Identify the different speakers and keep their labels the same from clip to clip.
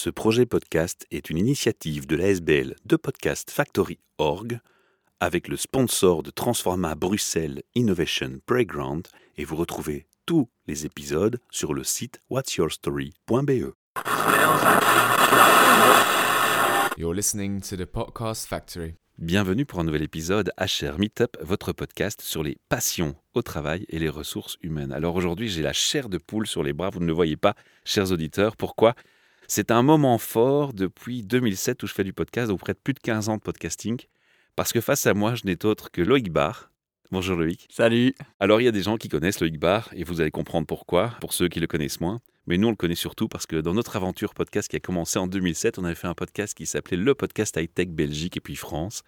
Speaker 1: Ce projet podcast est une initiative de l'ASBL de Podcast Factory Org avec le sponsor de Transforma Bruxelles Innovation Playground et vous retrouvez tous les épisodes sur le site whatsyourstory.be.
Speaker 2: You're listening to the Podcast Factory.
Speaker 1: Bienvenue pour un nouvel épisode HR Meetup, votre podcast sur les passions au travail et les ressources humaines. Alors aujourd'hui, j'ai la chair de poule sur les bras, vous ne le voyez pas, chers auditeurs. Pourquoi? C'est un moment fort depuis 2007 où je fais du podcast, donc près de plus de 15 ans de podcasting, parce que face à moi, je n'ai autre que Loïc Barr. Bonjour Loïc.
Speaker 3: Salut.
Speaker 1: Alors il y a des gens qui connaissent Loïc Barr et vous allez comprendre pourquoi, pour ceux qui le connaissent moins. Mais nous, on le connaît surtout parce que dans notre aventure podcast qui a commencé en 2007, on avait fait un podcast qui s'appelait le podcast high-tech Belgique et puis France.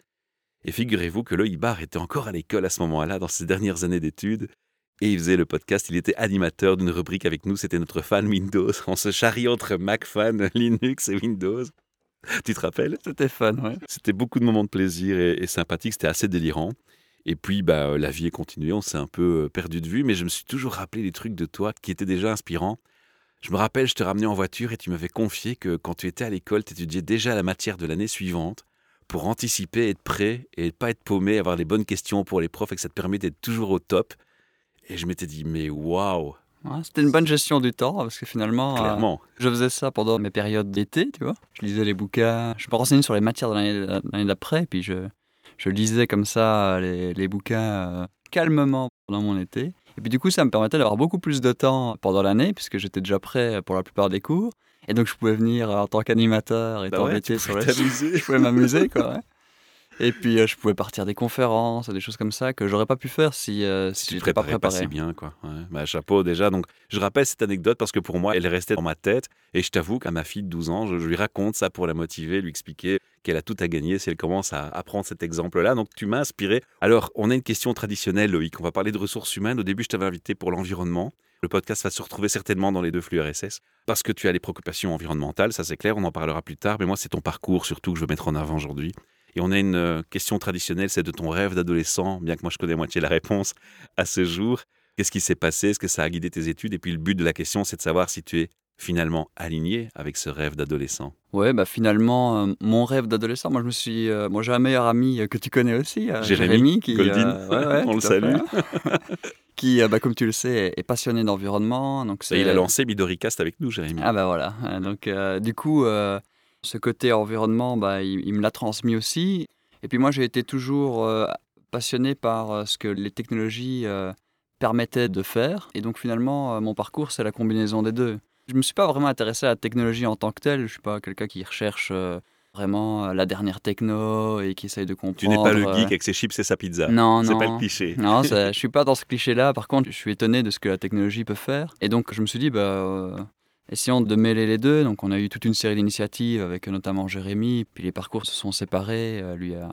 Speaker 1: Et figurez-vous que Loïc Barr était encore à l'école à ce moment-là, dans ses dernières années d'études. Et il faisait le podcast, il était animateur d'une rubrique avec nous, c'était notre fan Windows. On se charriait entre Mac fan, Linux et Windows. Tu te rappelles?
Speaker 3: C'était fun, ouais.
Speaker 1: C'était beaucoup de moments de plaisir et, et sympathique, c'était assez délirant. Et puis, bah, la vie est continuée, on s'est un peu euh, perdu de vue, mais je me suis toujours rappelé des trucs de toi qui étaient déjà inspirants. Je me rappelle, je te ramenais en voiture et tu m'avais confié que quand tu étais à l'école, tu étudiais déjà la matière de l'année suivante pour anticiper, être prêt et ne pas être paumé, avoir les bonnes questions pour les profs et que ça te permet d'être toujours au top. Et je m'étais dit, mais waouh
Speaker 3: Ouais, C'était une bonne gestion du temps parce que finalement, euh, je faisais ça pendant mes périodes d'été, tu vois. Je lisais les bouquins, je me renseignais sur les matières de l'année d'après, puis je, je lisais comme ça les, les bouquins euh, calmement pendant mon été. Et puis du coup, ça me permettait d'avoir beaucoup plus de temps pendant l'année puisque j'étais déjà prêt pour la plupart des cours. Et donc, je pouvais venir en tant qu'animateur et
Speaker 1: Bah ouais,
Speaker 3: t'embêter sur
Speaker 1: pouvais
Speaker 3: le
Speaker 1: t'amuser.
Speaker 3: je pouvais m'amuser quoi. ouais. Et puis euh, je pouvais partir des conférences, des choses comme ça que j'aurais pas pu faire si euh, si
Speaker 1: tu te
Speaker 3: j'étais pas
Speaker 1: préparais pas
Speaker 3: préparé.
Speaker 1: si bien, quoi. Ouais. Bah, chapeau déjà. Donc, je rappelle cette anecdote parce que pour moi, elle restait dans ma tête. Et je t'avoue qu'à ma fille de 12 ans, je, je lui raconte ça pour la motiver, lui expliquer qu'elle a tout à gagner si elle commence à apprendre cet exemple-là. Donc, tu m'as inspiré. Alors, on a une question traditionnelle, Loïc. On va parler de ressources humaines. Au début, je t'avais invité pour l'environnement. Le podcast va se retrouver certainement dans les deux flux RSS parce que tu as les préoccupations environnementales, ça c'est clair, on en parlera plus tard. Mais moi, c'est ton parcours surtout que je veux mettre en avant aujourd'hui. Et on a une euh, question traditionnelle, c'est de ton rêve d'adolescent, bien que moi je connais moitié la réponse à ce jour. Qu'est-ce qui s'est passé? Est-ce que ça a guidé tes études? Et puis le but de la question, c'est de savoir si tu es finalement aligné avec ce rêve d'adolescent.
Speaker 3: Ouais, bah finalement, euh, mon rêve d'adolescent, moi je me suis, euh, moi j'ai un meilleur ami que tu connais aussi, euh,
Speaker 1: Jérémy
Speaker 3: qui,
Speaker 1: Goldin.
Speaker 3: euh, ouais, ouais,
Speaker 1: On le salue.
Speaker 3: qui, bah, comme tu le sais, est, passionné d'environnement, donc
Speaker 1: il a lancé Midoricast avec nous, Jérémy.
Speaker 3: Ah bah voilà, donc du coup, ce côté environnement, bah, il, il me l'a transmis aussi. Et puis moi, j'ai été toujours euh, passionné par euh, ce que les technologies euh, permettaient de faire. Et donc finalement, mon parcours, c'est la combinaison des deux. Je me suis pas vraiment intéressé à la technologie en tant que telle. Je suis pas quelqu'un qui recherche vraiment la dernière techno et qui essaye de comprendre.
Speaker 1: tu n'es pas le geek avec ses chips et sa pizza.
Speaker 3: Non,
Speaker 1: C'est
Speaker 3: non.
Speaker 1: pas le cliché.
Speaker 3: Non, je suis pas dans ce cliché-là. Par contre, je suis étonné de ce que la technologie peut faire. Et donc, je me suis dit, bah, euh, essayons de mêler les deux. Donc, on a eu toute une série d'initiatives avec notamment Jérémy. Puis les parcours se sont séparés. Euh, lui a,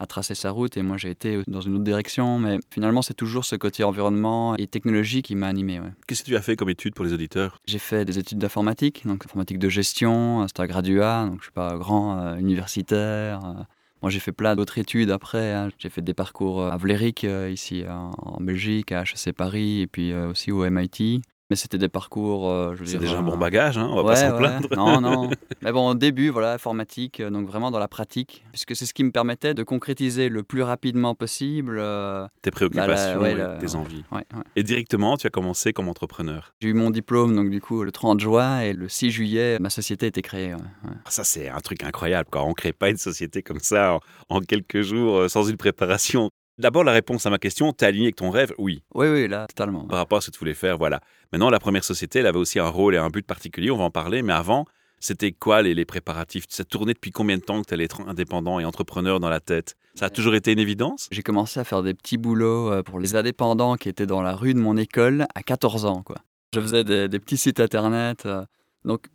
Speaker 3: a tracé sa route et moi, j'ai été dans une autre direction. Mais finalement, c'est toujours ce côté environnement et technologie qui m'a animé. ouais.
Speaker 1: Qu'est-ce que tu as fait comme étude pour les auditeurs?
Speaker 3: J'ai fait des études d'informatique, donc informatique de gestion. C'était un graduat, donc je suis pas grand euh, universitaire. euh. Moi, j'ai fait plein d'autres études après. hein. J'ai fait des parcours euh, à Vlerick, euh, ici en, Belgique, à HEC Paris, et puis euh, aussi au MIT. Mais c'était des parcours, euh,
Speaker 1: C'est déjà un
Speaker 3: euh,
Speaker 1: bon bagage, hein, on va
Speaker 3: ouais,
Speaker 1: pas s'en
Speaker 3: ouais.
Speaker 1: plaindre.
Speaker 3: Non, non. Mais bon, au début, voilà, informatique, euh, donc vraiment dans la pratique, puisque c'est ce qui me permettait de concrétiser le plus rapidement possible. euh,
Speaker 1: Tes préoccupations,
Speaker 3: Bah, ouais, là,
Speaker 1: tes envies. Et directement, tu as commencé comme entrepreneur.
Speaker 3: J'ai eu mon diplôme, donc du coup, le 30 juin, et le 6 juillet, ma société a été créée.
Speaker 1: Ah, Ça, c'est un truc incroyable. Quoi. On ne crée pas une société comme ça en, en quelques jours, sans une préparation. D'abord, la réponse à ma question, t'es aligné avec ton rêve? Oui,
Speaker 3: Oui, oui, là, totalement.
Speaker 1: par rapport à ce que tu voulais faire, voilà. Maintenant, la première société, elle avait aussi un rôle et un but particulier, on va en parler, mais avant, c'était quoi les, les préparatifs? Ça tournait depuis combien de temps que tu allais être indépendant et entrepreneur dans la tête? Ça a toujours été une évidence?
Speaker 3: J'ai commencé à faire des petits boulots euh, pour les indépendants qui étaient dans la rue de mon école à 14 ans. Quoi. Je faisais des, des petits sites internet. euh, donc,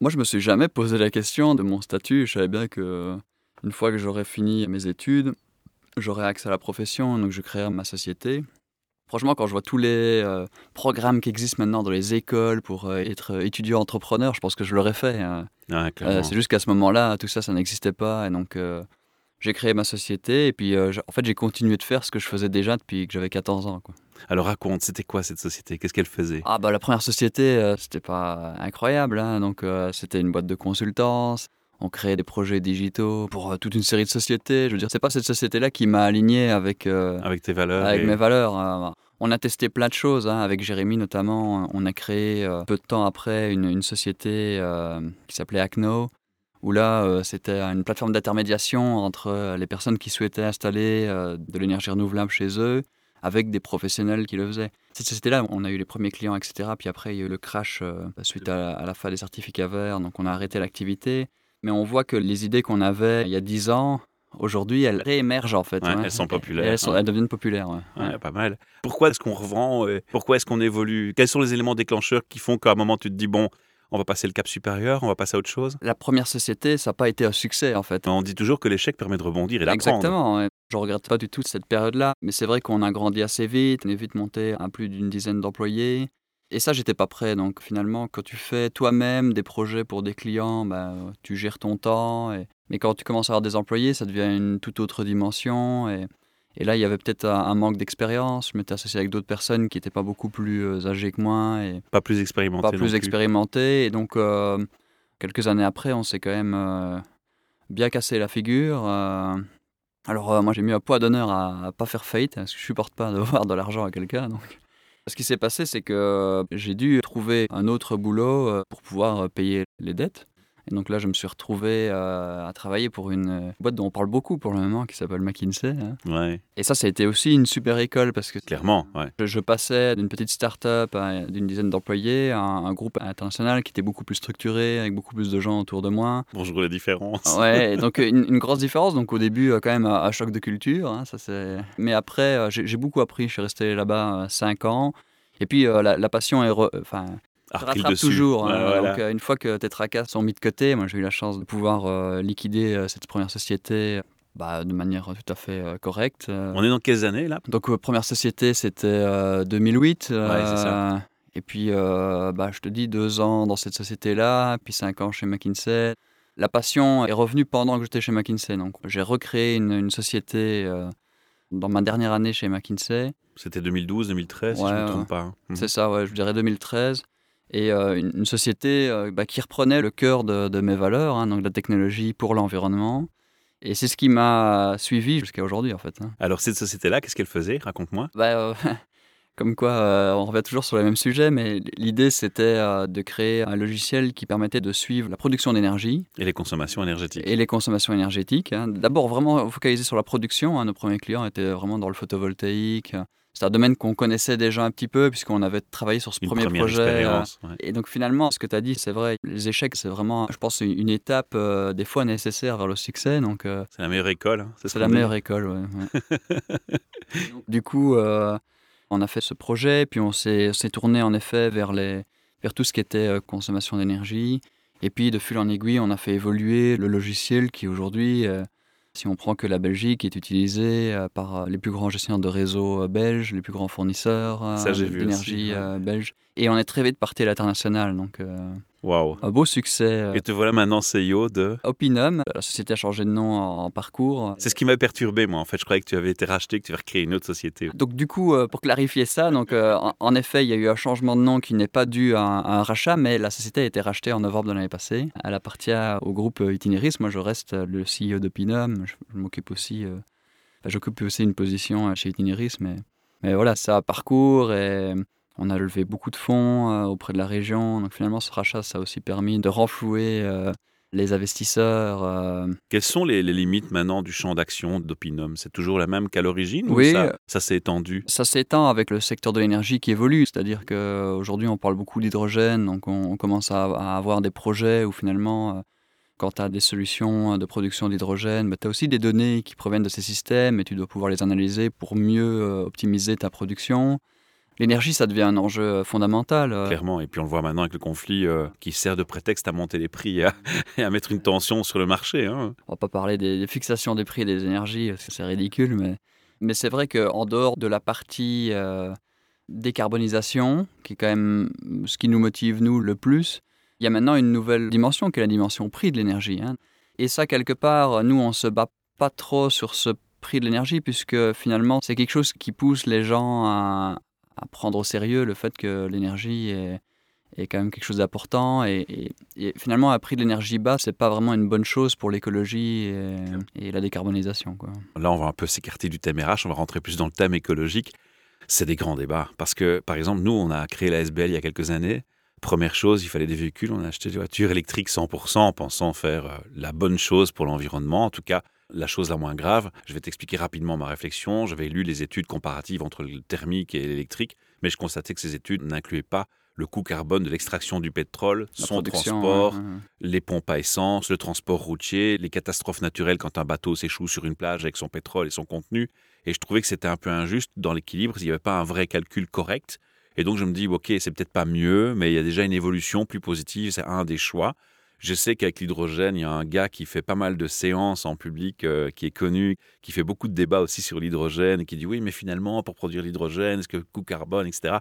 Speaker 3: moi, je me suis jamais posé la question de mon statut. Je savais bien que euh, une fois que j'aurais fini mes études, j'aurais accès à la profession, donc je créerais ma société. Franchement, quand je vois tous les euh, programmes qui existent maintenant dans les écoles pour euh, être étudiant entrepreneur, je pense que je l'aurais fait. hein. Euh, c'est juste qu'à ce moment-là, tout ça, ça n'existait pas. Et donc, euh, j'ai créé ma société. Et puis, euh, en fait, j'ai continué de faire ce que je faisais déjà depuis que j'avais 14 ans. Quoi.
Speaker 1: Alors raconte, c'était quoi cette société? Qu'est-ce qu'elle faisait?
Speaker 3: Ah bah la première société, euh, c'était pas incroyable, hein. donc euh, c'était une boîte de consultance. On créait des projets digitaux pour euh, toute une série de sociétés. Je veux dire, c'est pas cette société-là qui m'a aligné avec euh,
Speaker 1: Avec tes valeurs
Speaker 3: avec
Speaker 1: et-
Speaker 3: mes valeurs. euh, On a testé plein de choses, hein, avec Jérémy notamment. On a créé euh, peu de temps après une, une société euh, qui s'appelait Acno, où là, euh, c'était une plateforme d'intermédiation entre les personnes qui souhaitaient installer de l'énergie renouvelable chez eux, avec des professionnels qui le faisaient. Cette société-là, on a eu les premiers clients, etc. Puis après, il y a eu le crash suite à, à la fin des certificats verts, donc on a arrêté l'activité. Mais on voit que les idées qu'on avait il y a 10 ans, aujourd'hui, elles réémergent en fait.
Speaker 1: Ouais, elles sont populaires,
Speaker 3: elles, sont-
Speaker 1: ouais.
Speaker 3: elles deviennent populaires. ouais.
Speaker 1: Pas mal. Pourquoi est-ce qu'on revend euh, Pourquoi est-ce qu'on évolue? Quels sont les éléments déclencheurs qui font qu'à un moment tu te dis bon, on va passer le cap supérieur, on va passer à autre chose?
Speaker 3: La première société, ça n'a pas été un succès en fait.
Speaker 1: On dit toujours que l'échec permet de rebondir et d'apprendre.
Speaker 3: Exactement. Je regrette pas du tout cette période-là, mais c'est vrai qu'on a grandi assez vite, on est vite monté à plus d'une dizaine d'employés. Et ça, j'étais pas prêt. Donc finalement, quand tu fais toi-même des projets pour des clients, bah, tu gères ton temps. Et... Mais quand tu commences à avoir des employés, ça devient une toute autre dimension. Et, et là, il y avait peut-être un, un manque d'expérience. Je m'étais associé avec d'autres personnes qui n'étaient pas beaucoup plus euh, âgées que moi. Et
Speaker 1: Pas plus expérimenté.
Speaker 3: pas plus expérimenté. Et donc, euh, quelques années après, on s'est quand même euh, bien cassé la figure. euh. alors, moi, j'ai mis un poids d'honneur à, à pas faire faillite, parce que je supporte pas de voir de l'argent à quelqu'un. Donc. Ce qui s'est passé, c'est que j'ai dû trouver un autre boulot euh, pour pouvoir euh, payer les dettes. Et donc là, je me suis retrouvé euh, à travailler pour une euh, boîte dont on parle beaucoup pour le moment, qui s'appelle McKinsey. hein.
Speaker 1: Ouais,
Speaker 3: Et ça, ça a été aussi une super école parce que
Speaker 1: clairement. Ouais.
Speaker 3: je, je passais d'une petite start-up d'une dizaine d'employés à un, un groupe international qui était beaucoup plus structuré, avec beaucoup plus de gens autour de moi.
Speaker 1: Bonjour les différences.
Speaker 3: Ouais, donc une, une grosse différence. Donc au début, euh, quand même, un, choc de culture. hein, ça c'est. Mais après, j'ai j'ai beaucoup appris. Je suis resté là-bas 5 ans. Et puis euh, la, la passion est. re- Enfin, Rattrape
Speaker 1: dessus.
Speaker 3: toujours. hein.
Speaker 1: Voilà.
Speaker 3: Donc euh, une fois que tes tracas sont mis de côté, moi j'ai eu la chance de pouvoir euh, liquider euh, cette première société bah, de manière tout à fait euh, correcte. euh.
Speaker 1: On est dans quelles années là?
Speaker 3: Donc, euh, première société, c'était euh, 2008.
Speaker 1: Ouais, c'est ça.
Speaker 3: euh, Et puis, bah, je te dis, deux ans dans cette société-là, puis cinq ans chez McKinsey. La passion est revenue pendant que j'étais chez McKinsey. Donc, j'ai recréé une, une société dans ma dernière année chez McKinsey.
Speaker 1: C'était 2012, 2013, si je ne me
Speaker 3: ouais.
Speaker 1: trompe pas. hein.
Speaker 3: C'est ça, ouais, je dirais 2013. Et euh, une, une société euh, bah, qui reprenait le cœur de, de mes valeurs, hein, donc la technologie pour l'environnement. Et c'est ce qui m'a suivi jusqu'à aujourd'hui, en fait. hein.
Speaker 1: Alors cette société-là, qu'est-ce qu'elle faisait? Raconte-moi.
Speaker 3: Bah, euh, comme quoi, euh, on revient toujours sur le même sujet, mais l'idée c'était euh, de créer un logiciel qui permettait de suivre la production d'énergie
Speaker 1: Et les consommations énergétiques.
Speaker 3: et les consommations énergétiques. hein. D'abord, vraiment focaliser sur la production. hein. Nos premiers clients étaient vraiment dans le photovoltaïque. C'est un domaine qu'on connaissait déjà un petit peu, puisqu'on avait travaillé sur ce
Speaker 1: Une
Speaker 3: premier projet. euh,
Speaker 1: ouais.
Speaker 3: et donc finalement, ce que tu as dit, c'est vrai, les échecs, c'est vraiment, je pense, une étape euh, des fois nécessaire vers le succès. Donc euh,
Speaker 1: C'est la meilleure école. hein, ce
Speaker 3: c'est la
Speaker 1: dit.
Speaker 3: meilleure école. ouais, ouais. du coup, euh, on a fait ce projet, puis on s'est tourné en effet vers, les, vers tout ce qui était consommation d'énergie. Et puis de fil en aiguille, on a fait évoluer le logiciel qui aujourd'hui, si on prend que la Belgique, est utilisé euh, par euh, les plus grands gestionnaires de réseau euh, belges, les plus grands fournisseurs d'énergie
Speaker 1: ouais.
Speaker 3: belges. Et on est très vite parti à l'international, donc
Speaker 1: Waouh.
Speaker 3: un beau succès. euh,
Speaker 1: Et te voilà maintenant CEO de.
Speaker 3: Opinum, la société a changé de nom en, parcours.
Speaker 1: C'est ce qui m'a perturbé, moi. En fait, je croyais que tu avais été racheté, que tu avais recréé une autre société.
Speaker 3: Donc du coup, euh, pour clarifier ça, donc, euh, en, effet, il y a eu un changement de nom qui n'est pas dû à un, rachat, mais la société a été rachetée en novembre de l'année passée. Elle appartient au groupe Itinéris. Moi, je reste le CEO de Pinum. Je, m'occupe aussi, euh, enfin, j'occupe aussi une position chez Itinéris, mais, mais voilà, ça a parcours et on a levé beaucoup de fonds euh, auprès de la région. Donc finalement, ce rachat, ça a aussi permis de renflouer euh, les investisseurs. euh,
Speaker 1: Quelles sont les, les limites maintenant du champ d'action d'Opinum? C'est toujours la même qu'à l'origine
Speaker 3: Oui.
Speaker 1: ou ça, ça s'est étendu?
Speaker 3: Ça s'étend avec le secteur de l'énergie qui évolue, c'est-à-dire qu'aujourd'hui on parle beaucoup d'hydrogène, donc on, on commence à, à avoir des projets où finalement, quand tu as des solutions de production d'hydrogène, tu as aussi des données qui proviennent de ces systèmes et tu dois pouvoir les analyser pour mieux optimiser ta production. L'énergie, ça devient un enjeu euh, fondamental. euh,
Speaker 1: Clairement. Et puis on le voit maintenant avec le conflit euh, qui sert de prétexte à monter les prix et à, et à mettre une tension sur le marché. hein.
Speaker 3: On va pas parler des, des fixations des prix des énergies, parce que c'est ridicule, mais, mais c'est vrai qu'en dehors de la partie euh, décarbonisation, qui est quand même ce qui nous motive, nous, le plus, il y a maintenant une nouvelle dimension, qui est la dimension prix de l'énergie. hein. Et ça, quelque part, nous, on se bat pas trop sur ce prix de l'énergie, puisque finalement, c'est quelque chose qui pousse les gens à, à prendre au sérieux le fait que l'énergie est, est quand même quelque chose d'important. Et, et- et finalement, un prix de l'énergie bas, c'est pas vraiment une bonne chose pour l'écologie et, et la décarbonisation. Quoi.
Speaker 1: Là, on va un peu s'écarter du thème RH, on va rentrer plus dans le thème écologique. C'est des grands débats. Parce que, par exemple, nous, on a créé la SBL il y a quelques années. Première chose, il fallait des véhicules. On a acheté des voitures électriques 100% en pensant faire euh, la bonne chose pour l'environnement. En tout cas, la chose la moins grave. Je vais t'expliquer rapidement ma réflexion. J'avais lu les études comparatives entre le thermique et l'électrique, mais je constatais que ces études n'incluaient pas le coût carbone de l'extraction du pétrole,
Speaker 3: La
Speaker 1: son transport,
Speaker 3: ouais, ouais, ouais.
Speaker 1: les pompes à essence, le transport routier, les catastrophes naturelles quand un bateau s'échoue sur une plage avec son pétrole et son contenu. Et je trouvais que c'était un peu injuste dans l'équilibre, s'il n'y avait pas un vrai calcul correct. Et donc je me dis, ok, c'est peut-être pas mieux, mais il y a déjà une évolution plus positive, c'est un des choix. Je sais qu'avec l'hydrogène, il y a un gars qui fait pas mal de séances en public, euh, qui est connu, qui fait beaucoup de débats aussi sur l'hydrogène, qui dit oui, mais finalement, pour produire l'hydrogène, est-ce que le coût carbone, etc.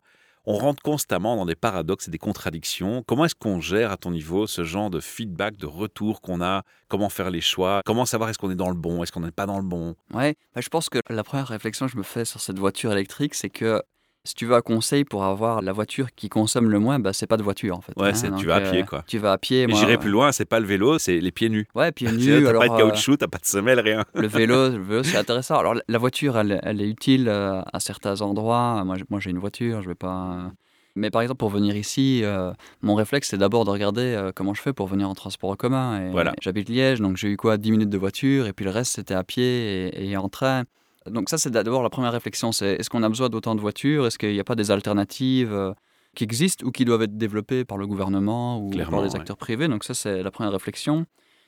Speaker 1: On rentre constamment dans des paradoxes et des contradictions. Comment est-ce qu'on gère à ton niveau ce genre de feedback, de retour qu'on a? Comment faire les choix? Comment savoir est-ce qu'on est dans le bon? Est-ce qu'on n'est pas dans le bon?
Speaker 3: Ouais, bah, je pense que la première réflexion que je me fais sur cette voiture électrique, c'est que si tu veux un conseil pour avoir la voiture qui consomme le moins, bah, c'est pas de voiture en fait.
Speaker 1: Ouais, c'est- tu vas à pied, quoi.
Speaker 3: Tu vas à pied. Moi,
Speaker 1: j'irai
Speaker 3: euh,
Speaker 1: plus loin, c'est pas le vélo, c'est les pieds nus.
Speaker 3: Ouais, pieds nus.
Speaker 1: T'as pas de
Speaker 3: euh,
Speaker 1: caoutchouc, t'as pas de semelle, rien.
Speaker 3: le vélo, vélo c'est intéressant. Alors la- voiture, elle, elle est utile euh, à certains endroits. Moi, j'ai- moi, j'ai une voiture, je vais pas. euh, Mais par exemple, pour venir ici, euh, mon réflexe, c'est d'abord de regarder euh, comment je fais pour venir en transport en commun. Et
Speaker 1: Voilà.
Speaker 3: J'habite Liège, donc j'ai eu quoi 10 minutes de voiture, et puis le reste, c'était à pied et, et en train. Donc ça, c'est d'abord la première réflexion, c'est est-ce qu'on a besoin d'autant de voitures? Est-ce qu'il n'y a pas des alternatives euh, qui existent ou qui doivent être développées par le gouvernement ou
Speaker 1: Clairement,
Speaker 3: par les
Speaker 1: ouais.
Speaker 3: acteurs privés? Donc ça, c'est la première réflexion.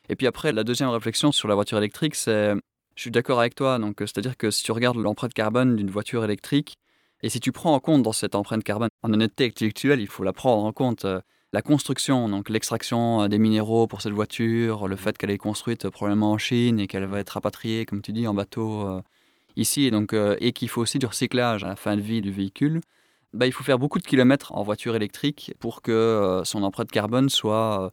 Speaker 3: Et puis après, la deuxième réflexion sur la voiture électrique, c'est, je suis d'accord avec toi, donc euh, c'est-à-dire que si tu regardes l'empreinte carbone d'une voiture électrique, et si tu prends en compte dans cette empreinte carbone, en honnêteté intellectuelle, il faut la prendre en compte, euh, la construction, donc l'extraction des minéraux pour cette voiture, le fait qu'elle est construite euh, probablement en Chine et qu'elle va être rapatriée, comme tu dis, en bateau euh, ici, et, donc, euh, et qu'il faut aussi du recyclage à la fin de vie du véhicule, bah, il faut faire beaucoup de kilomètres en voiture électrique pour que euh, son empreinte carbone soit euh,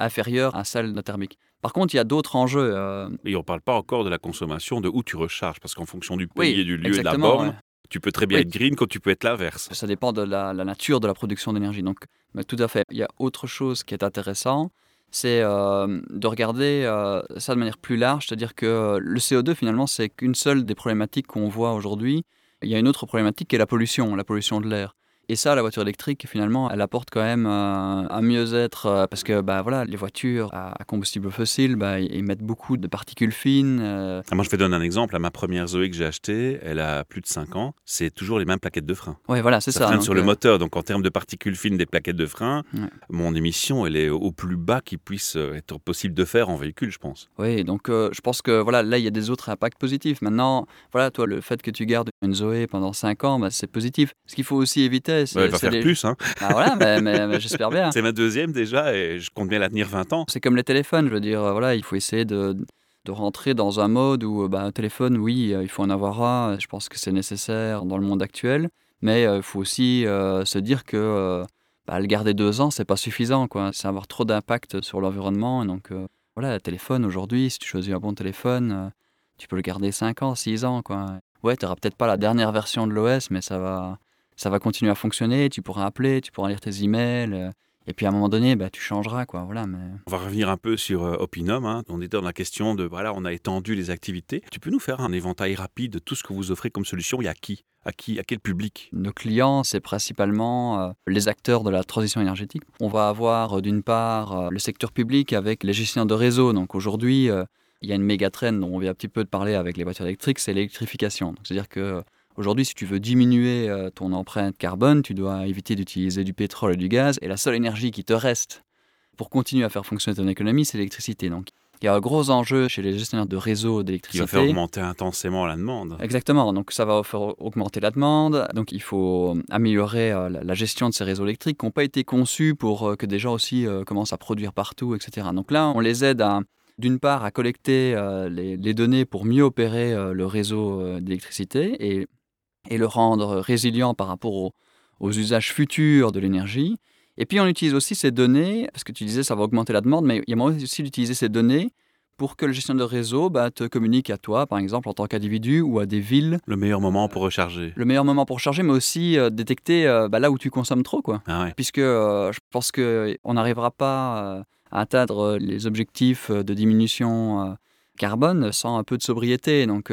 Speaker 3: inférieure à celle d'un thermique. Par contre, il y a d'autres enjeux.
Speaker 1: Et on parle pas encore de la consommation, de où tu recharges, parce qu'en fonction du pays
Speaker 3: oui,
Speaker 1: et du lieu et de la borne,
Speaker 3: ouais.
Speaker 1: tu peux très bien
Speaker 3: Oui.
Speaker 1: être green quand tu peux être l'inverse.
Speaker 3: Ça dépend de la, la nature de la production d'énergie. Donc, mais tout à fait. Il y a autre chose qui est intéressant, c'est euh, de regarder euh, ça de manière plus large, c'est-à-dire que euh, le CO2, finalement, c'est qu'une seule des problématiques qu'on voit aujourd'hui. Il y a une autre problématique qui est la pollution, la pollution de l'air. Et ça, la voiture électrique, finalement, elle apporte quand même euh, un mieux-être euh, parce que bah, voilà, les voitures à, à combustible fossile bah, émettent beaucoup de particules fines. euh,
Speaker 1: Ah, moi, je vais donner un exemple. À ma première Zoé que j'ai achetée, elle a plus de 5 ans, c'est toujours les mêmes plaquettes de frein.
Speaker 3: Ouais, voilà, c'est
Speaker 1: Ça,
Speaker 3: ça.
Speaker 1: freine
Speaker 3: donc,
Speaker 1: sur le moteur. Donc, en termes de particules fines des plaquettes de frein,
Speaker 3: Ouais.
Speaker 1: mon émission, elle est au plus bas qui puisse être possible de faire en véhicule, je pense.
Speaker 3: Oui, donc je pense que voilà, là, il y a des autres impacts positifs. Maintenant, voilà, toi, le fait que tu gardes une Zoé pendant 5 ans, bah, c'est positif. Ce qu'il faut aussi éviter,
Speaker 1: Ouais, elle va faire plus. Hein.
Speaker 3: Ah, voilà, mais, mais- mais j'espère bien.
Speaker 1: C'est ma deuxième déjà et je compte bien la tenir 20 ans.
Speaker 3: C'est comme les téléphones, je veux dire, euh, voilà, il faut essayer de, de rentrer dans un mode où, euh, bah, un téléphone, oui, euh, il faut en avoir un. Je pense que c'est nécessaire dans le monde actuel. Mais euh, il faut aussi euh, se dire que euh, bah, le garder deux ans, c'est pas suffisant, quoi. C'est avoir trop d'impact sur l'environnement. Et Donc, voilà, le téléphone aujourd'hui, si tu choisis un bon téléphone, tu peux le garder 5 ans, 6 ans, quoi. Ouais, tu n'auras peut-être pas la dernière version de l'OS, mais ça va, ça va continuer à fonctionner. Tu pourras appeler, tu pourras lire tes emails. euh, et puis à un moment donné, bah, tu changeras, quoi. Voilà, mais...
Speaker 1: On va revenir un peu sur euh, Opinum. hein. On était dans la question de, voilà, on a étendu les activités. Tu peux nous faire un éventail rapide de tout ce que vous offrez comme solution et à qui? À qui? À quel public?
Speaker 3: Nos clients, c'est principalement euh, les acteurs de la transition énergétique. On va avoir euh, d'une part le secteur public avec les gestionnaires de réseau. Donc aujourd'hui, il y a une méga trend dont on vient un petit peu de parler avec les voitures électriques, c'est l'électrification. C'est-à-dire que aujourd'hui, si tu veux diminuer euh, ton empreinte carbone, tu dois éviter d'utiliser du pétrole et du gaz. Et la seule énergie qui te reste pour continuer à faire fonctionner ton économie, c'est l'électricité. Donc il y a un gros enjeu chez les gestionnaires de réseau
Speaker 1: Qui
Speaker 3: d'électricité.
Speaker 1: va faire augmenter intensément la demande.
Speaker 3: Exactement, donc ça va faire augmenter la demande, donc il faut améliorer euh, la gestion de ces réseaux électriques qui n'ont pas été conçus pour euh, que des gens aussi euh, commencent à produire partout, etc. Donc là, on les aide à, d'une part, à collecter euh, les, données pour mieux opérer euh, le réseau euh, d'électricité et, et le rendre résilient par rapport au- aux usages futurs de l'énergie. Et puis on utilise aussi ces données, parce que tu disais ça va augmenter la demande, mais il y a moyen aussi d'utiliser ces données pour que le gestionnaire de réseau bah, te communique à toi, par exemple, en tant qu'individu ou à des villes.
Speaker 1: Le meilleur moment pour recharger.
Speaker 3: Le meilleur moment pour recharger, mais aussi euh, détecter euh, bah, là où tu consommes trop. Quoi.
Speaker 1: Ah ouais.
Speaker 3: Puisque euh, je pense qu'on n'arrivera pas à atteindre les objectifs de diminution carbone sans un peu de sobriété. Donc,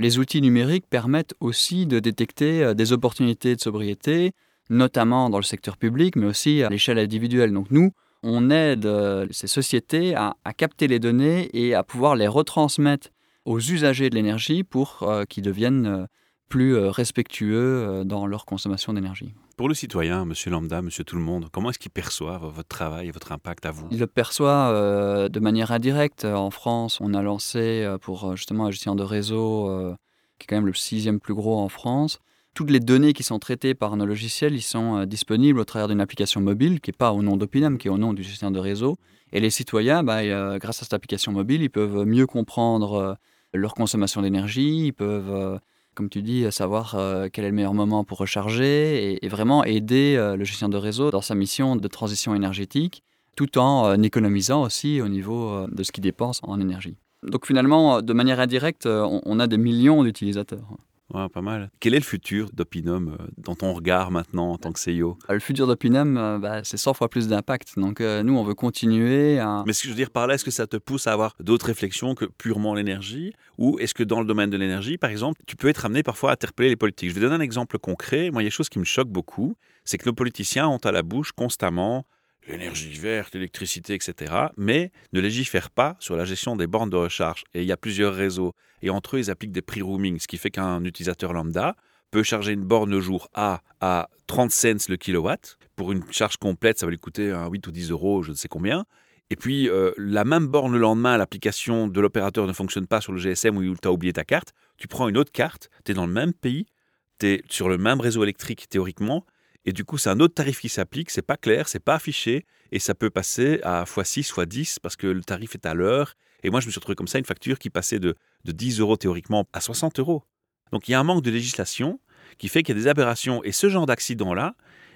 Speaker 3: les outils numériques permettent aussi de détecter euh, des opportunités de sobriété, notamment dans le secteur public, mais aussi à l'échelle individuelle. Donc, nous, on aide euh, ces sociétés à, capter les données et à pouvoir les retransmettre aux usagers de l'énergie pour euh, qu'ils deviennent plus euh, respectueux euh, dans leur consommation d'énergie.
Speaker 1: Pour le citoyen, monsieur lambda, monsieur tout le monde, comment est-ce qu'il perçoit votre travail et votre impact à vous?
Speaker 3: Il le perçoit euh, de manière indirecte. En France, on a lancé pour justement la gestion de réseau, euh, qui est quand même le sixième plus gros en France. Toutes les données qui sont traitées par nos logiciels, ils sont disponibles au travers d'une application mobile qui n'est pas au nom d'Opinam, qui est au nom du gestionnaire de réseau. Et les citoyens, bah, euh, grâce à cette application mobile, ils peuvent mieux comprendre leur consommation d'énergie, ils peuvent, comme tu dis, savoir euh, quel est le meilleur moment pour recharger et, vraiment aider euh, le gestionnaire de réseau dans sa mission de transition énergétique, tout en euh, économisant aussi au niveau de ce qu'il dépense en énergie. Donc finalement, de manière indirecte, on a des millions d'utilisateurs.
Speaker 1: Ouais, pas mal. Quel est le futur d'Opinum euh, dans ton regard maintenant en tant que CEO
Speaker 3: Euh, Le futur d'Opinum, euh, bah, c'est 100 fois plus d'impact. Donc euh, nous, on veut continuer à...
Speaker 1: Mais ce que je veux dire par là, est-ce que ça te pousse à avoir d'autres réflexions que purement l'énergie? Ou est-ce que dans le domaine de l'énergie, par exemple, tu peux être amené parfois à interpeller les politiques? Je vais donner un exemple concret. Moi, il y a des choses qui me choquent beaucoup. C'est que nos politiciens ont à la bouche constamment l'énergie verte, l'électricité, etc. Mais ne légifèrent pas sur la gestion des bornes de recharge. Et il y a plusieurs réseaux. Et entre eux, ils appliquent des prix roaming, ce qui fait qu'un utilisateur lambda peut charger une borne le jour A à 30 cents le kilowatt. Pour une charge complète, ça va lui coûter un 8 ou 10 euros, je ne sais combien. Et puis, euh, la même borne le lendemain, l'application de l'opérateur ne fonctionne pas sur le GSM ou tu as oublié ta carte. Tu prends une autre carte, tu es dans le même pays, tu es sur le même réseau électrique théoriquement, et du coup, c'est un autre tarif qui s'applique, c'est pas clair, c'est pas affiché, et ça peut passer à x6, x10, parce que le tarif est à l'heure. Et moi, je me suis retrouvé comme ça, une facture qui passait de, de 10 euros théoriquement à 60 euros. Donc, il y a un manque de législation qui fait qu'il y a des aberrations. Et ce genre d'accident-là,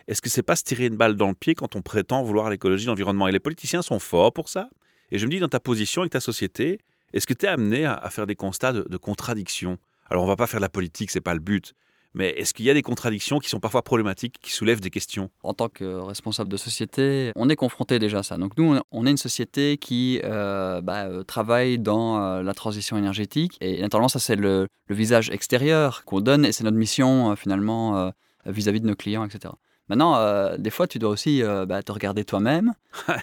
Speaker 1: est-ce que c'est pas se tirer une balle dans le pied quand on prétend vouloir l'écologie, l'environnement? Et les politiciens sont forts pour ça. Et je me dis, dans ta position avec ta société, est-ce que tu es amené à, faire des constats de, de contradictions Alors, on va pas faire de la politique, c'est pas le but. Mais est-ce qu'il y a des contradictions qui sont parfois problématiques, qui soulèvent des questions?
Speaker 3: En tant que responsable de société, on est confronté déjà à ça. Donc nous, on est une société qui euh, bah, euh, travaille dans euh, la transition énergétique. Et naturellement, ça, c'est le, le visage extérieur qu'on donne et c'est notre mission finalement vis-à-vis de nos clients, etc. Maintenant, euh, des fois, tu dois aussi euh, bah, te regarder toi-même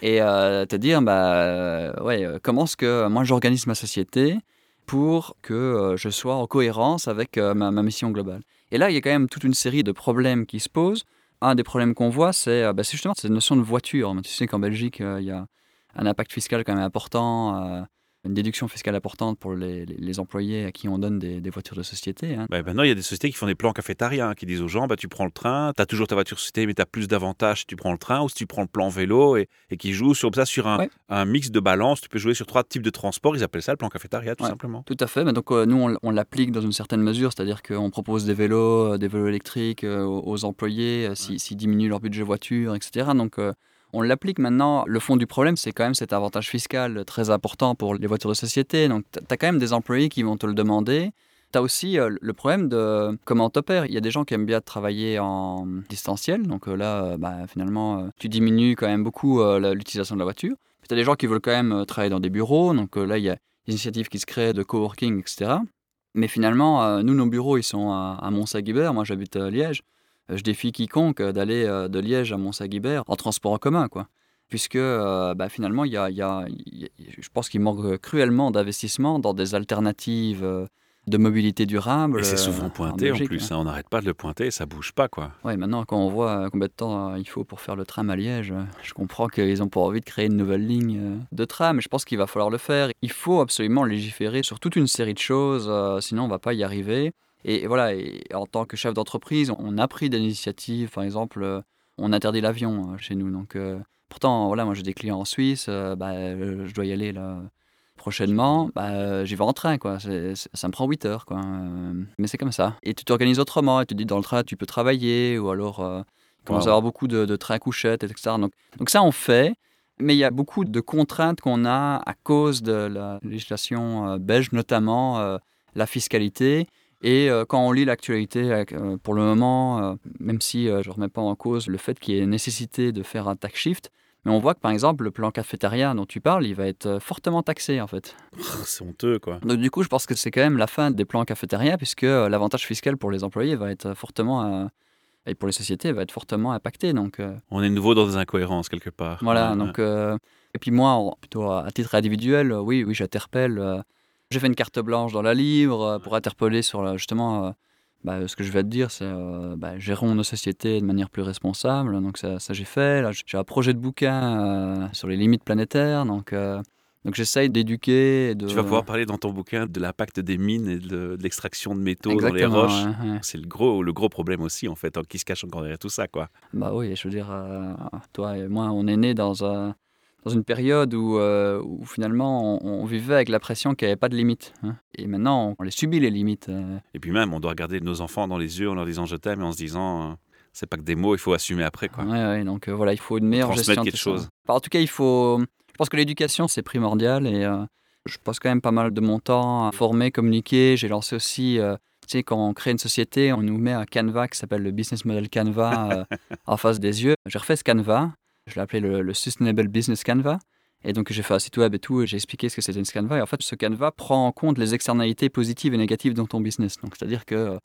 Speaker 3: et euh, te dire, bah, ouais, comment est-ce que moi j'organise ma société pour que je sois en cohérence avec ma, ma mission globale? Et là, il y a quand même toute une série de problèmes qui se posent. Un des problèmes qu'on voit, c'est euh, bah, justement cette notion de voiture. Tu sais qu'en Belgique, euh, il y a un impact fiscal quand même important, euh, une déduction fiscale importante pour les, les- les employés à qui on donne des, des voitures de société. hein.
Speaker 1: Bah, Maintenant, il y a des sociétés qui font des plans cafétéria, hein, qui disent aux gens, bah, tu prends le train, tu as toujours ta voiture société, mais tu as plus d'avantages si tu prends le train, ou si tu prends le plan vélo, et, et qui jouent sur ça sur un,
Speaker 3: Ouais.
Speaker 1: un mix de balance. Tu peux jouer sur trois types de transport, ils appellent ça le plan cafétéria, tout
Speaker 3: Ouais.
Speaker 1: simplement.
Speaker 3: Tout à fait. Mais donc, euh, nous, on, on l'applique dans une certaine mesure, c'est-à-dire qu'on propose des vélos, euh, des vélos électriques euh, aux, employés si- s'ils diminuent leur budget voiture, etc. Donc, on l'applique maintenant. Le fond du problème, c'est quand même cet avantage fiscal très important pour les voitures de société. Donc, tu as quand même des employés qui vont te le demander. Tu as aussi euh, le problème de comment t'opères. Il y a des gens qui aiment bien travailler en distanciel. Donc euh, là, euh, bah, finalement, tu diminues quand même beaucoup l'utilisation de la voiture. Tu as des gens qui veulent quand même travailler dans des bureaux. Donc là, il y a des initiatives qui se créent de coworking, etc. Mais finalement, nous, nos bureaux, ils sont à, à Mont-Saint-Guibert. Moi, j'habite à Liège. Euh, Je défie quiconque euh, d'aller euh, de Liège à Mont-Saint-Guibert en transport en commun, quoi. Puisque bah, finalement, il y a, il y je pense qu'il manque cruellement d'investissement dans des alternatives de mobilité durable.
Speaker 1: Et c'est souvent pointé en,
Speaker 3: Belgique,
Speaker 1: plus,
Speaker 3: hein.
Speaker 1: hein, on n'arrête pas de le pointer et ça bouge pas, quoi.
Speaker 3: Ouais, maintenant, quand on voit combien de temps il faut pour faire le tram à Liège, je comprends qu'ils n'ont pas envie de créer une nouvelle ligne de tram. Je pense qu'il va falloir le faire. Il faut absolument légiférer sur toute une série de choses, sinon on va pas y arriver. Et, et voilà, et en tant que chef d'entreprise, on a pris des initiatives. Par exemple, euh, on interdit l'avion euh, chez nous. Donc, euh, pourtant, voilà, moi j'ai des clients en Suisse, euh, bah, je dois y aller là prochainement, bah, j'y vais en train, quoi. Ça me prend 8 heures, quoi. Euh, mais c'est comme ça. Et tu t'organises autrement, et tu te dis dans le train, tu peux travailler, ou alors euh, il commence
Speaker 1: Wow.
Speaker 3: à avoir beaucoup de, de trains couchettes, etc. Donc, donc ça, on fait, Mais il y a beaucoup de contraintes qu'on a à cause de la législation euh, belge, notamment la fiscalité. Et euh, quand on lit l'actualité, euh, pour le moment, euh, même si je ne remets pas en cause le fait qu'il y ait nécessité de faire un tax shift, mais on voit que par exemple, le plan cafétéria dont tu parles, il va être fortement taxé en fait.
Speaker 1: C'est honteux, quoi.
Speaker 3: Donc du coup, je pense que c'est quand même la fin des plans cafétéria, puisque l'avantage fiscal pour les employés va être fortement, euh, et pour les sociétés, va être fortement impacté. Donc euh,
Speaker 1: On est nouveau dans des incohérences quelque part.
Speaker 3: voilà,
Speaker 1: Ouais,
Speaker 3: donc... euh, et puis moi, plutôt à titre individuel, oui, oui, j'interpelle. J'ai fait une carte blanche dans la livre euh, pour interpeller sur justement... euh, bah, ce que je vais te dire, c'est euh, bah, gérons nos sociétés de manière plus responsable. Donc ça, ça j'ai fait. J'ai un projet de bouquin euh, sur les limites planétaires. Donc, euh, donc j'essaye d'éduquer. De...
Speaker 1: Tu vas pouvoir parler dans ton bouquin de l'impact des mines et de, de l'extraction de métaux
Speaker 3: Exactement,
Speaker 1: dans les roches.
Speaker 3: ouais, ouais.
Speaker 1: C'est le gros, le gros problème aussi, en fait, hein, qui se cache encore derrière tout ça, quoi.
Speaker 3: Bah oui, je veux dire, toi et moi, on est nés dans, un- dans une période où, euh, où finalement on, on vivait avec la pression qu'il n'y avait pas de limites. hein. Et maintenant, on les subit les limites. euh.
Speaker 1: Et puis même, on doit regarder nos enfants dans les yeux en leur disant je t'aime et en se disant euh, c'est pas que des mots, il faut assumer après, quoi.
Speaker 3: Ouais, ouais, donc euh, voilà, il faut une meilleure
Speaker 1: transmettre
Speaker 3: gestion de
Speaker 1: quelque chose.
Speaker 3: Enfin, en tout cas, il faut. Je pense que l'éducation c'est primordial et euh, je passe quand même pas mal de mon temps à former, communiquer. J'ai lancé aussi. euh, tu sais, quand on crée une société, on nous met un canevas qui s'appelle le Business Model Canva en face des yeux. J'ai refait ce canevas, je l'ai appelé le, le Sustainable Business Canva. Et donc j'ai fait un site web et tout, et j'ai expliqué ce que c'était une canevas. Et en fait, ce canevas prend en compte les externalités positives et négatives dans ton business. Donc c'est-à-dire que euh,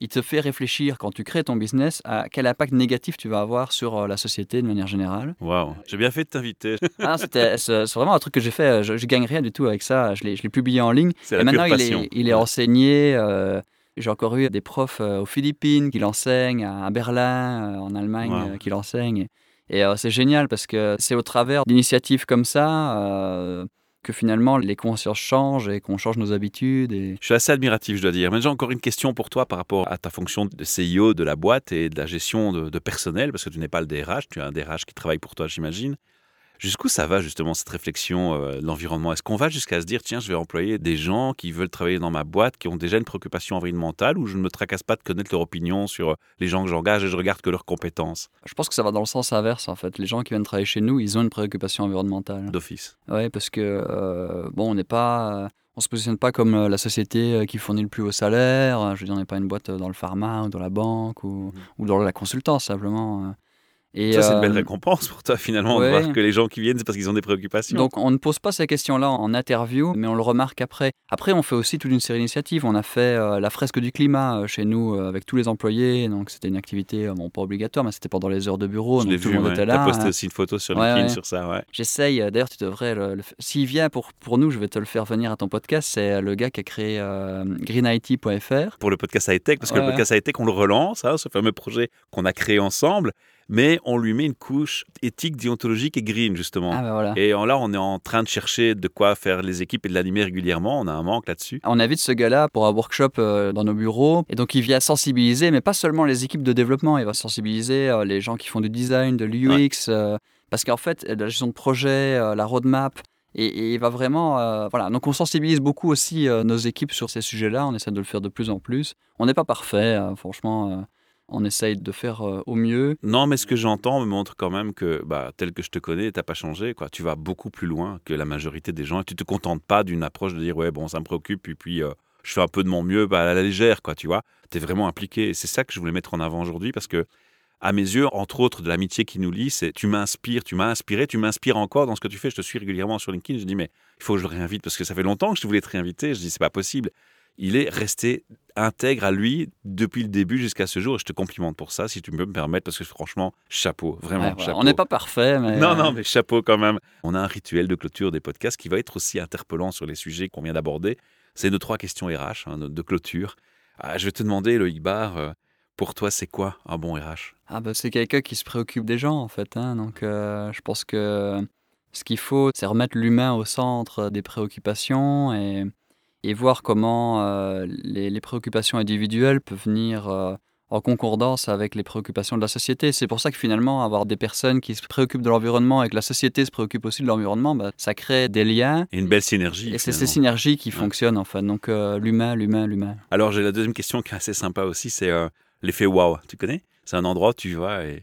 Speaker 3: il te fait réfléchir quand tu crées ton business à quel impact négatif tu vas avoir sur euh, la société de manière générale.
Speaker 1: Waouh, j'ai bien fait de t'inviter.
Speaker 3: Ah, c'était, c'est vraiment un truc que j'ai fait. Je, je gagne rien du tout avec ça. Je l'ai, je l'ai publié en ligne. Et
Speaker 1: la pure
Speaker 3: maintenant, il est, il est
Speaker 1: Ouais.
Speaker 3: enseigné. euh, j'ai encore eu des profs euh, aux Philippines qui l'enseignent, à Berlin, euh, en Allemagne,
Speaker 1: Wow.
Speaker 3: euh, qui l'enseignent. Et euh, c'est génial parce que c'est au travers d'initiatives comme ça euh, que finalement les consciences changent et qu'on change nos habitudes. Et...
Speaker 1: Je suis assez admiratif, je dois dire. Mais j'ai encore une question pour toi par rapport à ta fonction de CEO de la boîte et de la gestion de, de personnel, parce que tu n'es pas le DRH, tu as un DRH qui travaille pour toi, j'imagine. Jusqu'où ça va justement cette réflexion euh, de l'environnement? Est-ce qu'on va jusqu'à se dire, tiens, je vais employer des gens qui veulent travailler dans ma boîte, qui ont déjà une préoccupation environnementale, ou je ne me tracasse pas de connaître leur opinion sur euh, les gens que j'engage et je regarde que leurs compétences?
Speaker 3: Je pense que ça va dans le sens inverse en fait. Les gens qui viennent travailler chez nous, ils ont une préoccupation environnementale.
Speaker 1: d'office
Speaker 3: Oui, parce que euh, bon, on n'est pas, euh, on se positionne pas comme la société qui fournit le plus haut salaire. Je veux dire, on n'est pas une boîte dans le pharma ou dans la banque ou, ou dans la consultance simplement. Et,
Speaker 1: Ça, c'est une belle
Speaker 3: euh,
Speaker 1: récompense pour toi finalement,
Speaker 3: ouais.
Speaker 1: de voir que les gens qui viennent, c'est parce qu'ils ont des préoccupations.
Speaker 3: Donc, on ne pose pas ces questions-là en interview, mais on le remarque après. Après, on fait aussi toute une série d'initiatives. On a fait euh, la fresque du climat euh, chez nous euh, avec tous les employés. Donc, c'était une activité, bon, pas obligatoire, mais c'était pendant les heures de bureau.
Speaker 1: je
Speaker 3: donc tout
Speaker 1: vu,
Speaker 3: le monde
Speaker 1: ouais.
Speaker 3: était
Speaker 1: T'as
Speaker 3: là.
Speaker 1: posté
Speaker 3: hein.
Speaker 1: aussi une photo sur
Speaker 3: Ouais,
Speaker 1: LinkedIn sur ça, ouais.
Speaker 3: J'essaye, d'ailleurs, tu devrais le, le S'il vient pour, pour nous, je vais te le faire venir à ton podcast. C'est le gars qui a créé greenIT.fr.
Speaker 1: pour le podcast high tech parce que le podcast high tech on le relance hein, ce fameux projet qu'on a créé ensemble mais on lui met une couche éthique déontologique et green justement
Speaker 3: Ah, bah voilà.
Speaker 1: et là on est en train de chercher de quoi faire les équipes et de l'animer régulièrement on a un manque là-dessus
Speaker 3: On invite ce gars-là pour un workshop euh, dans nos bureaux. Et donc, il vient sensibiliser, mais pas seulement les équipes de développement. Il va sensibiliser euh, les gens qui font du design, de l'UX. euh, parce qu'en fait, la gestion de projet, la roadmap. Et, et il va vraiment. euh, voilà. Donc, on sensibilise beaucoup aussi euh, nos équipes sur ces sujets-là. On essaie de le faire de plus en plus. On n'est pas parfait, euh, franchement. On essaye de faire euh, au mieux.
Speaker 1: non mais ce que j'entends me montre quand même que bah, tel que je te connais t'as pas changé quoi tu vas beaucoup plus loin que la majorité des gens et tu te contentes pas d'une approche de dire ouais bon ça me préoccupe et puis euh, je fais un peu de mon mieux bah, à la légère quoi tu vois tu es vraiment impliqué et c'est ça que je voulais mettre en avant aujourd'hui parce que à mes yeux, entre autres, de l'amitié qui nous lie, c'est tu m'inspires, tu m'as inspiré, tu m'inspires encore dans ce que tu fais. Je te suis régulièrement sur LinkedIn. Je dis, mais il faut que je le réinvite parce que ça fait longtemps que je voulais te réinviter. Je dis, c'est pas possible. Il est resté intègre à lui depuis le début jusqu'à ce jour. Et je te complimente pour ça, si tu peux me permettre, parce que franchement, chapeau, vraiment
Speaker 3: Ouais, voilà.
Speaker 1: chapeau.
Speaker 3: On n'est pas parfait, mais.
Speaker 1: Non, non, mais chapeau quand même. On a un rituel de clôture des podcasts qui va être aussi interpellant sur les sujets qu'on vient d'aborder. C'est nos trois questions RH hein, de clôture. Ah, je vais te demander, Loïc Barr, euh, pour toi, c'est quoi un bon RH
Speaker 3: Ah bah, c'est quelqu'un qui se préoccupe des gens en fait. hein. Donc euh, je pense que ce qu'il faut, c'est remettre l'humain au centre des préoccupations et, et voir comment euh, les, les préoccupations individuelles peuvent venir euh, en concordance avec les préoccupations de la société. C'est pour ça que finalement, avoir des personnes qui se préoccupent de l'environnement et que la société se préoccupe aussi de l'environnement, bah, ça crée des liens.
Speaker 1: Et une belle synergie.
Speaker 3: Et c'est ces synergies qui
Speaker 1: Ouais.
Speaker 3: fonctionnent en fait. Donc euh, l'humain, l'humain, l'humain.
Speaker 1: Alors, j'ai la deuxième question qui est assez sympa aussi, c'est l'effet wow. Tu connais? C'est un endroit où tu vas et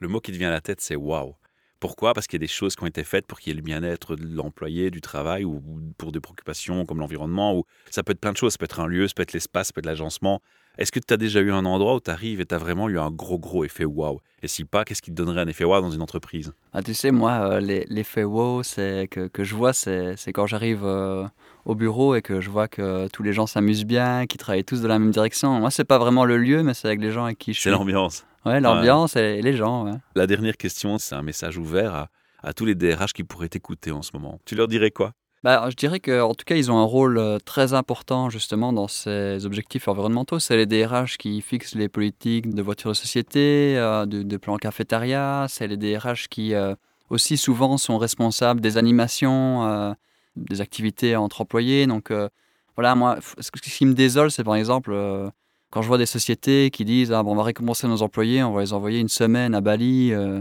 Speaker 1: le mot qui te vient à la tête, c'est wow. Pourquoi? Parce qu'il y a des choses qui ont été faites pour qu'il y ait le bien-être de l'employé, du travail, ou pour des préoccupations comme l'environnement, ou ça peut être plein de choses. Ça peut être un lieu, ça peut être l'espace, ça peut être l'agencement. Est-ce que tu as déjà eu un endroit où tu arrives et tu as vraiment eu un gros, gros effet wow Et si pas, qu'est-ce qui te donnerait un effet wow dans une entreprise?
Speaker 3: Ah, tu sais, moi, euh, l'effet wow c'est que, que je vois, c'est quand j'arrive euh, au bureau et que je vois que tous les gens s'amusent bien, qu'ils travaillent tous dans la même direction. Moi, c'est pas vraiment le lieu, mais c'est avec les gens avec qui je suis.
Speaker 1: C'est l'ambiance.
Speaker 3: Ouais, l'ambiance et les gens. ouais.
Speaker 1: La dernière question, c'est un message ouvert à, à tous les DRH qui pourraient t'écouter en ce moment. Tu leur dirais quoi?
Speaker 3: Bah, je dirais qu'en tout cas, ils ont un rôle euh, très important justement dans ces objectifs environnementaux. C'est les DRH qui fixent les politiques de voitures de société, euh, de, de plans cafétéria. C'est les DRH qui euh, aussi souvent sont responsables des animations, euh, des activités entre employés. Donc euh, voilà, moi, ce qui me désole, c'est par exemple euh, quand je vois des sociétés qui disent ah, bon, on va récompenser nos employés, on va les envoyer une semaine à Bali. euh,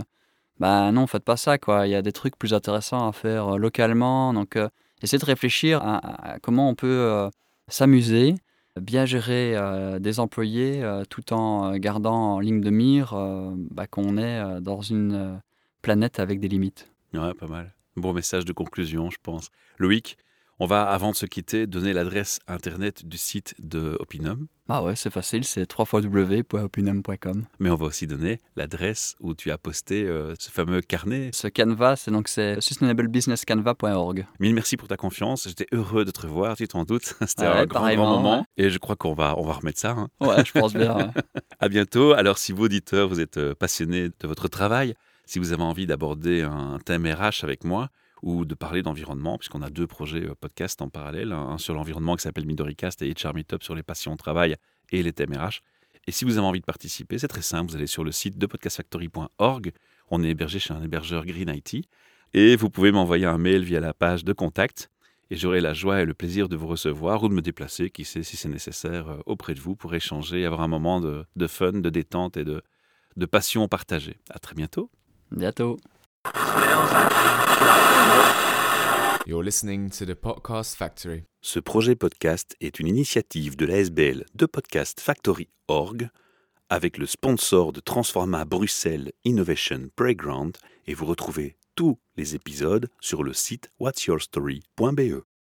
Speaker 3: bah non, faites pas ça, quoi. Il y a des trucs plus intéressants à faire euh, localement. Donc, essayer de réfléchir à, comment on peut s'amuser, bien gérer des employés tout en gardant en ligne de mire bah, qu'on est dans une planète avec des limites.
Speaker 1: Ouais, pas mal. Bon message de conclusion, je pense. Loïc, on va, avant de se quitter, donner l'adresse internet du site de Opinum,
Speaker 3: Ah ouais, c'est facile, c'est www.opinum.com.
Speaker 1: mais on va aussi donner l'adresse où tu as posté euh, ce fameux carnet.
Speaker 3: Ce canevas, c'est donc c'est sustainablebusinesscanva.org.
Speaker 1: Mille merci pour ta confiance. J'étais heureux de te revoir, tu t'en doutes. C'était
Speaker 3: Ouais,
Speaker 1: un grand, moment.
Speaker 3: ouais.
Speaker 1: Et je crois qu'on va, on va remettre ça. hein.
Speaker 3: Ouais, je pense bien. ouais.
Speaker 1: À bientôt. Alors, si vous, auditeurs, vous êtes euh, passionnés de votre travail, si vous avez envie d'aborder un thème RH avec moi ou de parler d'environnement, puisqu'on a deux projets euh, podcast en parallèle, un sur l'environnement qui s'appelle Midoricast et HR Meetup sur les passions au travail et les thèmes RH. Et si vous avez envie de participer, c'est très simple, vous allez sur le site de podcastfactory.org. On est hébergé chez un hébergeur Green IT. Et vous pouvez m'envoyer un mail via la page de contact. Et j'aurai la joie et le plaisir de vous recevoir ou de me déplacer, qui sait si c'est nécessaire, euh, auprès de vous pour échanger, avoir un moment de, fun, de détente et de, de passion partagée. À très bientôt.
Speaker 3: Bientôt.
Speaker 2: You're listening to the Podcast Factory.
Speaker 1: Ce projet podcast est une initiative de l'ASBL de Podcast Factory Org avec le sponsor de Transforma Bruxelles Innovation Playground et vous retrouvez tous les épisodes sur le site whatsyourstory.be.